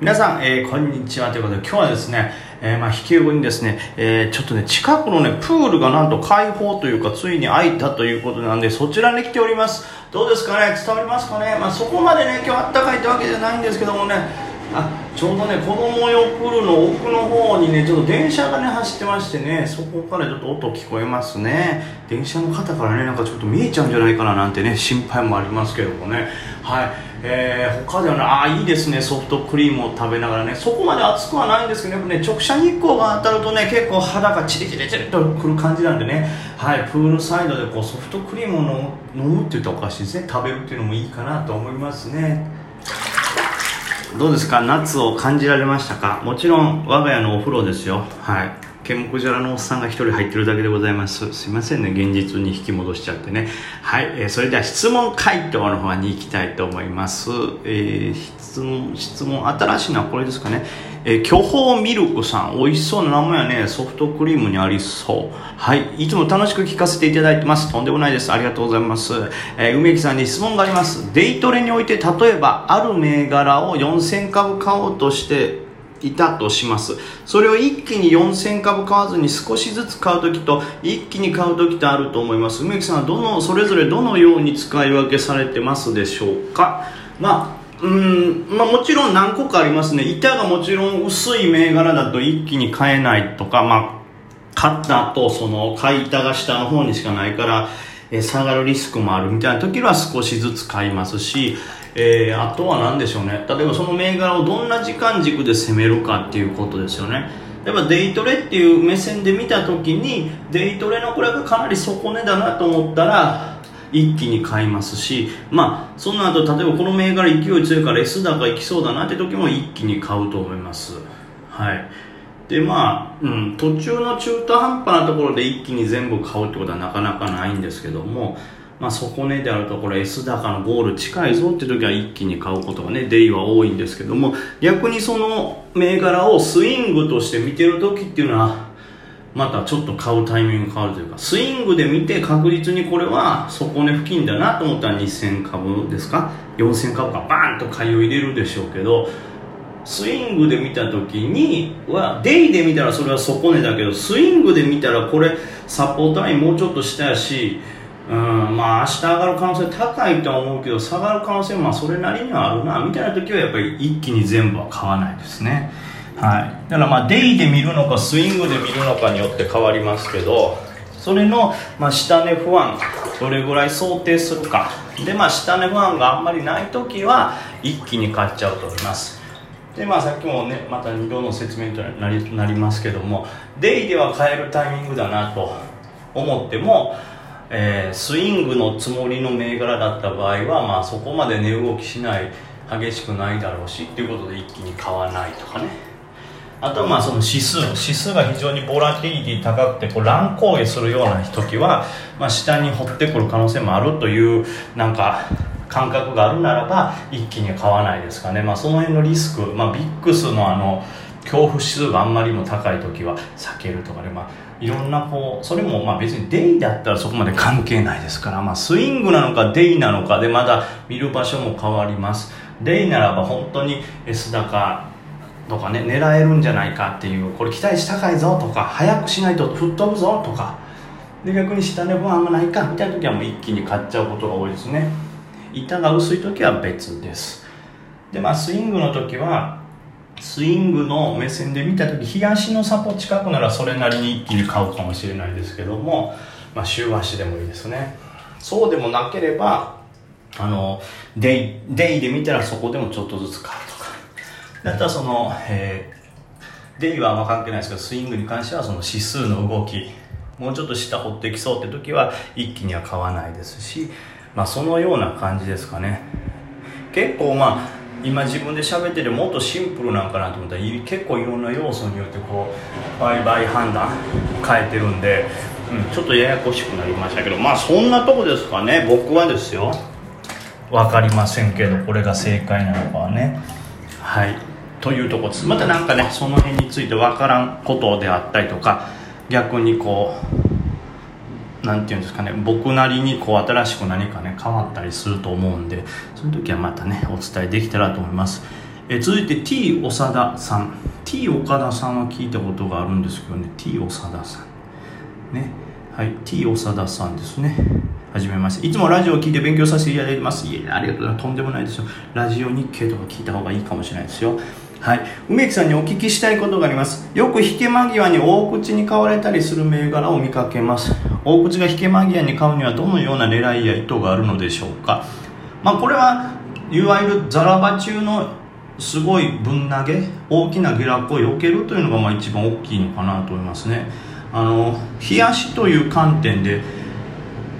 皆さん、えー、こんにちは。ということで今日はですね、えー、まあ引き後にですね、えー、ちょっとね近くのねプールがなんと開放というかついに開いたということなんでそちらに来ております。どうですかね？伝わりますかね？まあそこまでね今日あったかいってわけじゃないんですけどもね。あちょうどね子供用プールの奥の方にねちょっと電車がね走ってましてねそこからちょっと音聞こえますね。電車の方からねなんかちょっと見えちゃうんじゃないかななんてね心配もありますけどもね。はい。えー、他ではねああいいですねソフトクリームを食べながらね。そこまで暑くはないんですけどやっぱね直射日光が当たるとね結構肌がチリチリチリとくる感じなんでね。はい。プールサイドでこうソフトクリームを飲むって言ったらおかしいですね。食べるっていうのもいいかなと思いますね。どうですか？夏を感じられましたか？もちろん我が家のお風呂ですよ。はい。ケムクジャラのおっさんが1人入ってるだけでございます。すいませんね。現実に引き戻しちゃってね。はい、えー、それでは質問回答の方に行きたいと思います、えー、質問質問新しいのはこれですかね？えー、巨峰ミルクさん美味しそうな名前やね。ソフトクリームにありそう。はい。いつも楽しく聞かせていただいてます。とんでもないです。ありがとうございます、えー、梅木さんに質問があります。デイトレにおいて例えばある銘柄を4000株買おうとしていたとします。それを一気に4000株買わずに少しずつ買う時と一気に買う時とあると思います。梅木さんはどのそれぞれどのように使い分けされてますでしょうか？まあうんまあ、もちろん何個かありますね。板がもちろん薄い銘柄だと一気に買えないとか、まあ、買った後その買い板が下の方にしかないからえ下がるリスクもあるみたいな時は少しずつ買いますしえー、あとは何でしょうね。例えばその銘柄をどんな時間軸で攻めるかっていうことですよね。やっぱデイトレっていう目線で見た時にデイトレのこれがかなり底値だなと思ったら一気に買いますしまあその後例えばこの銘柄勢い強いから S 高いきそうだなって時も一気に買うと思います。はい。でまあ、うん、途中の中途半端なところで一気に全部買うってことはなかなかないんですけどもまあ、底値であるところ S 高のゴール近いぞって時は一気に買うことがねデイは多いんですけども逆にその銘柄をスイングとして見てる時っていうのはまたちょっと買うタイミング変わるというかスイングで見て確実にこれは底値付近だなと思ったら2000株ですか？4000株かバーンと買いを入れるでしょうけどスイングで見た時にはデイで見たらそれは底値だけどスイングで見たらこれサポートラインもうちょっと下やしうんまあ明日上がる可能性高いとは思うけど下がる可能性もそれなりにはあるなみたいな時はやっぱり一気に全部は買わないですね。はい。だからまあデイで見るのかスイングで見るのかによって変わりますけどそれの、まあ、下値不安どれぐらい想定するか。でまあ下値不安があんまりない時は一気に買っちゃうと思います。でまあさっきもねまた2度の説明となりなりますけどもデイでは買えるタイミングだなと思ってもえー、スイングのつもりの銘柄だった場合は、まあ、そこまで値動きしない激しくないだろうしっていうことで一気に買わないとかね。あとはまあその指数。指数が非常にボラティリティ高くてこう乱高下するような時は、まあ、下に掘ってくる可能性もあるというなんか感覚があるならば一気に買わないですかね、まあ、その辺のリスク、まあ、ビックスのあの恐怖指数があんまりも高い時は避けるとかね、まあ、いろんなこうそれもまあ別にデイだったらそこまで関係ないですから、まあ、スイングなのかデイなのかでまだ見る場所も変わります。デイならば本当に S 高とかね狙えるんじゃないかっていうこれ期待値高いぞとか早くしないと吹っ飛ぶぞとか。で逆に下値分あんまないかみたいな時はもう一気に買っちゃうことが多いですね。板が薄い時は別です。でまあスイングの時はスイングの目線で見た時東のサポ近くならそれなりに一気に買うかもしれないですけども、まあ、週足でもいいですね。そうでもなければあのデイデイで見たらそこでもちょっとずつ買う。とかだったらその、えー、デイはあんま関係ないですけどスイングに関してはその指数の動きもうちょっと下掘ってきそうって時は一気には買わないですし、まあ、そのような感じですかね。結構まあ今自分で喋っててもっとシンプルなんかなと思ったら結構いろんな要素によってこう売買判断変えてるんで、うん、ちょっとややこしくなりましたけどまあそんなとこですかね。僕はですよ。分かりませんけどこれが正解なのかはね。はいというとこです。また何かねその辺について分からんことであったりとか逆にこう何て言うんですかね僕なりにこう新しく何かね変わったりすると思うんでそういう時はまたねお伝えできたらと思います。え続いて T 長田さん。T 岡田さんは聞いたことがあるんですけどね T 長田さん。ね。はい T 長田さんですね。はじめまして。いつもラジオを聞いて勉強させていただいてます。いえありがとうございます。とんでもないですよ。ラジオ日経とか聞いた方がいいかもしれないですよ。はい。梅木さんにお聞きしたいことがあります。よく引け間際に大口に買われたりする銘柄を見かけます。大口が引け間際に買うにはどのような狙いや意図があるのでしょうか。まあこれはいわゆるザラバ中のすごいぶん投げ大きな下落を避けるというのがまあ一番大きいのかなと思いますね。あの冷やしという観点で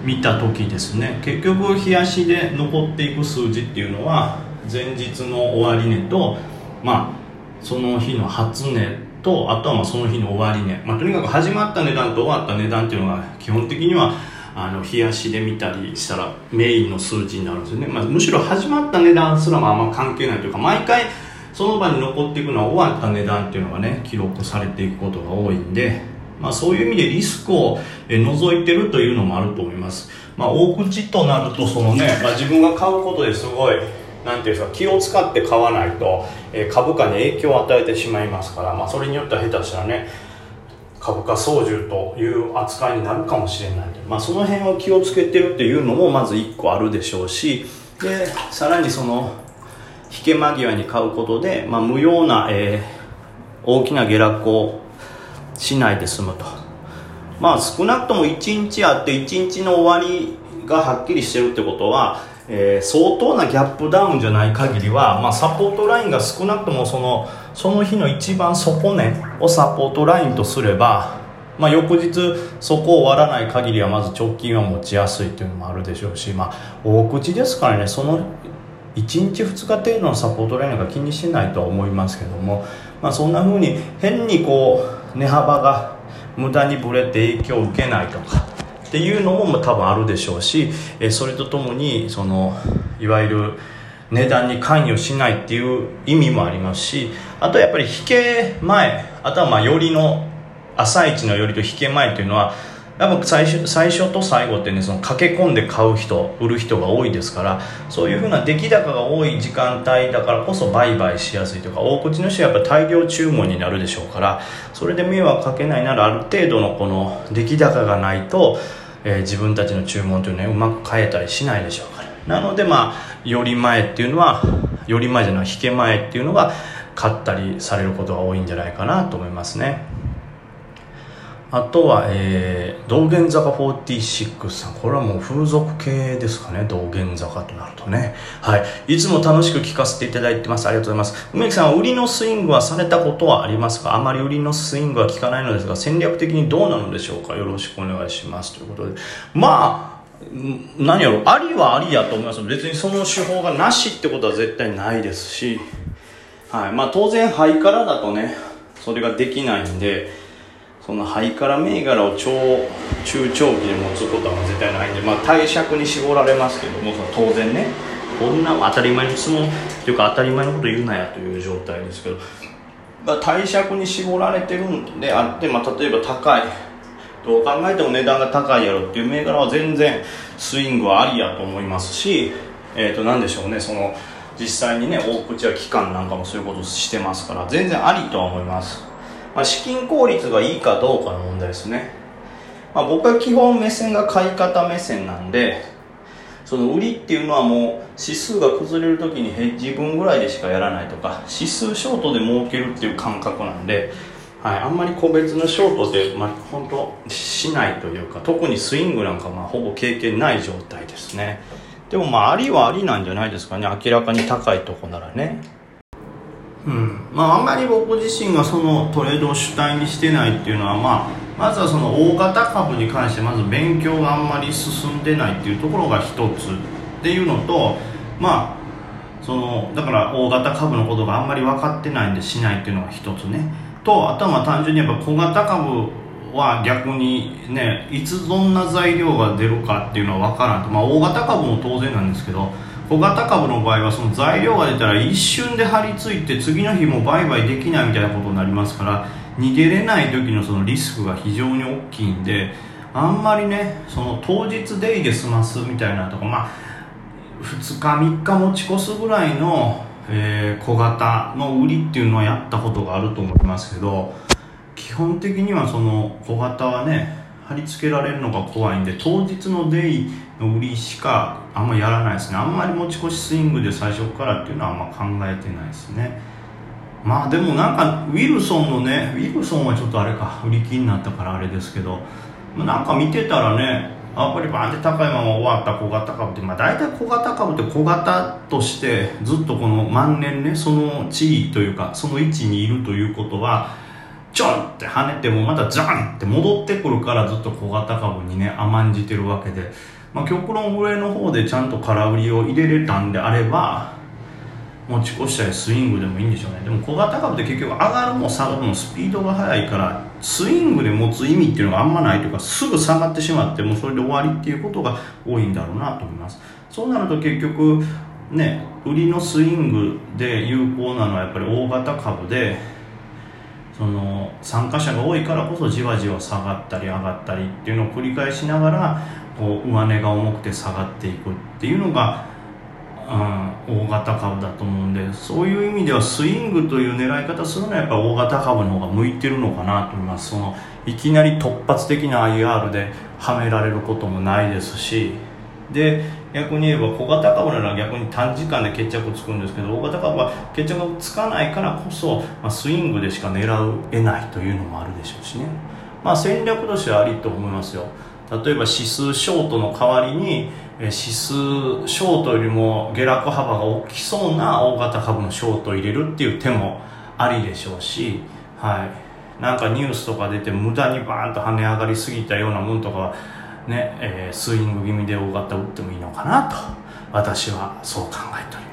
見た時ですね。結局冷やしで残っていく数字っていうのは前日の終値とまあその日の初値とあとはまあその日の終値、まあ、とにかく始まった値段と終わった値段っていうのが基本的にはあの冷やしで見たりしたらメインの数字になるんですよね、まあ、むしろ始まった値段すらもあんま関係ないというか毎回その場に残っていくのは終わった値段っていうのがね記録されていくことが多いんで、まあ、そういう意味でリスクを除いてるというのもあると思います、まあ、大口となるとそのね、まあ、自分が買うことですごいなんていうんですか気を使って買わないと、え株価に影響を与えてしまいますから、まあ、それによっては下手したらね株価操縦という扱いになるかもしれないまあ、その辺を気をつけてるっていうのもまず1個あるでしょうしでさらにその引け間際に買うことで、まあ、無用な、えー、大きな下落をしないで済むと。まあ少なくとも1日あって1日の終わりがはっきりしてるってことはえー、相当なギャップダウンじゃない限りは、まあ、サポートラインが少なくともそのその日の一番底値をサポートラインとすれば、まあ、翌日そこを割らない限りはまず直近は持ちやすいというのもあるでしょうし、まあ、大口ですからねその1日2日程度のサポートラインが気にしないとは思いますけども、まあ、そんな風に変にこう値幅が無駄にぶれて影響を受けないとかっていうのも多分あるでしょうし、えそれとともにそのいわゆる値段に関与しないっていう意味もありますしあとやっぱり引け前あとはまあ寄りの朝一の寄りと引け前というのはやっぱ最初最初と最後ってねその駆け込んで買う人売る人が多いですからそういうふうな出来高が多い時間帯だからこそ売買しやすいとか大口の人はやっぱ大量注文になるでしょうからそれで迷惑かけないならある程度のこの出来高がないと、えー、自分たちの注文というのはうまく変えたりしないでしょうからなのでまあ寄り前っていうのは寄り前じゃない引け前っていうのが買ったりされることが多いんじゃないかなと思いますね。あとは、えー、道玄坂46さん。これはもう風俗系ですかね。道玄坂となるとね。はい。いつも楽しく聞かせていただいてます。ありがとうございます。梅木さん売りのスイングはされたことはありますか？あまり売りのスイングは聞かないのですが、戦略的にどうなのでしょうか？よろしくお願いします。ということで。まあ、何やろありはありやと思います別にその手法がなしってことは絶対ないですし、はい。まあ当然、ハイカラだとね、それができないんで、そのハイカラ銘柄を超中長期で持つことは絶対ないんで、まあ、貸借に絞られますけどもその当然ね。こんな当たり前の質問というか当たり前のこと言うなやという状態ですけど、まあ、貸借に絞られてるんであって、まあ、例えば高い。どう考えても値段が高いやろっていう銘柄は全然スイングはありやと思いますし、えー、と何でしょうね。その実際にね大口や機関なんかもそういうことしてますから全然ありとは思います。まあ、資金効率がいいかどうかの問題ですね、まあ、僕は基本目線が買い方目線なんでその売りっていうのはもう指数が崩れる時にヘッジ分ぐらいでしかやらないとか指数ショートで儲けるっていう感覚なんで、はい、あんまり個別のショートで、まあ、本当しないというか特にスイングなんかまあほぼ経験ない状態ですね。でもまあありはありなんじゃないですかね。明らかに高いとこならね。うん。まあ、あんまり僕自身がそのトレードを主体にしてないっていうのは、まあ、まずはその大型株に関してまず勉強があんまり進んでないっていうところが一つっていうのと、まあ、そのだから大型株のことがあんまり分かってないんでしないっていうのが一つね。とあとはまあ単純にやっぱ小型株は逆にねいつどんな材料が出るかっていうのは分からんと、まあ、大型株も当然なんですけど小型株の場合はその材料が出たら一瞬で張り付いて次の日も売買できないみたいなことになりますから逃げれない時のそのリスクが非常に大きいんであんまりねその当日デイで済ますみたいなとかまあ2日3日持ち越すぐらいのえー、小型の売りっていうのはやったことがあると思いますけど基本的にはその小型はね貼り付けられるのが怖いんで当日のデイの売りしかあんまやらないですね。あんまり持ち越しスイングで最初からっていうのはあんま考えてないですね。まあでもなんかウィルソンのねウィルソンはちょっとあれか売り切になったからあれですけどなんか見てたらねやっぱりバーンって高いまま終わった小型株って、まあ、大体小型株って小型としてずっとこの万年ねその地位というかその位置にいるということはちょんって跳ねてもまたザンって戻ってくるからずっと小型株にね甘んじてるわけで、まあ、極論上の方でちゃんと空売りを入れれたんであれば持ち越したりスイングでもいいんでしょうね。でも小型株って結局上がるも下がるもスピードが速いからスイングで持つ意味っていうのがあんまないというかすぐ下がってしまってもうそれで終わりっていうことが多いんだろうなと思います。そうなると結局ね売りのスイングで有効なのはやっぱり大型株でその参加者が多いからこそじわじわ下がったり上がったりっていうのを繰り返しながらこう上値が重くて下がっていくっていうのが大型株だと思うんでそういう意味ではスイングという狙い方するのはやっぱ大型株の方が向いてるのかなと思います。そのいきなり突発的な IR ではめられることもないですしで逆に言えば小型株なら逆に短時間で決着つくんですけど大型株は決着つかないからこそ、まあ、スイングでしか狙うえないというのもあるでしょうしね、まあ、戦略としてはありと思いますよ。例えば指数ショートの代わりに指数ショートよりも下落幅が大きそうな大型株のショートを入れるっていう手もありでしょうし、はい、なんかニュースとか出て無駄にバーンと跳ね上がりすぎたようなもんとかね、えー、スイング気味で大型打ってもいいのかなと私はそう考えております。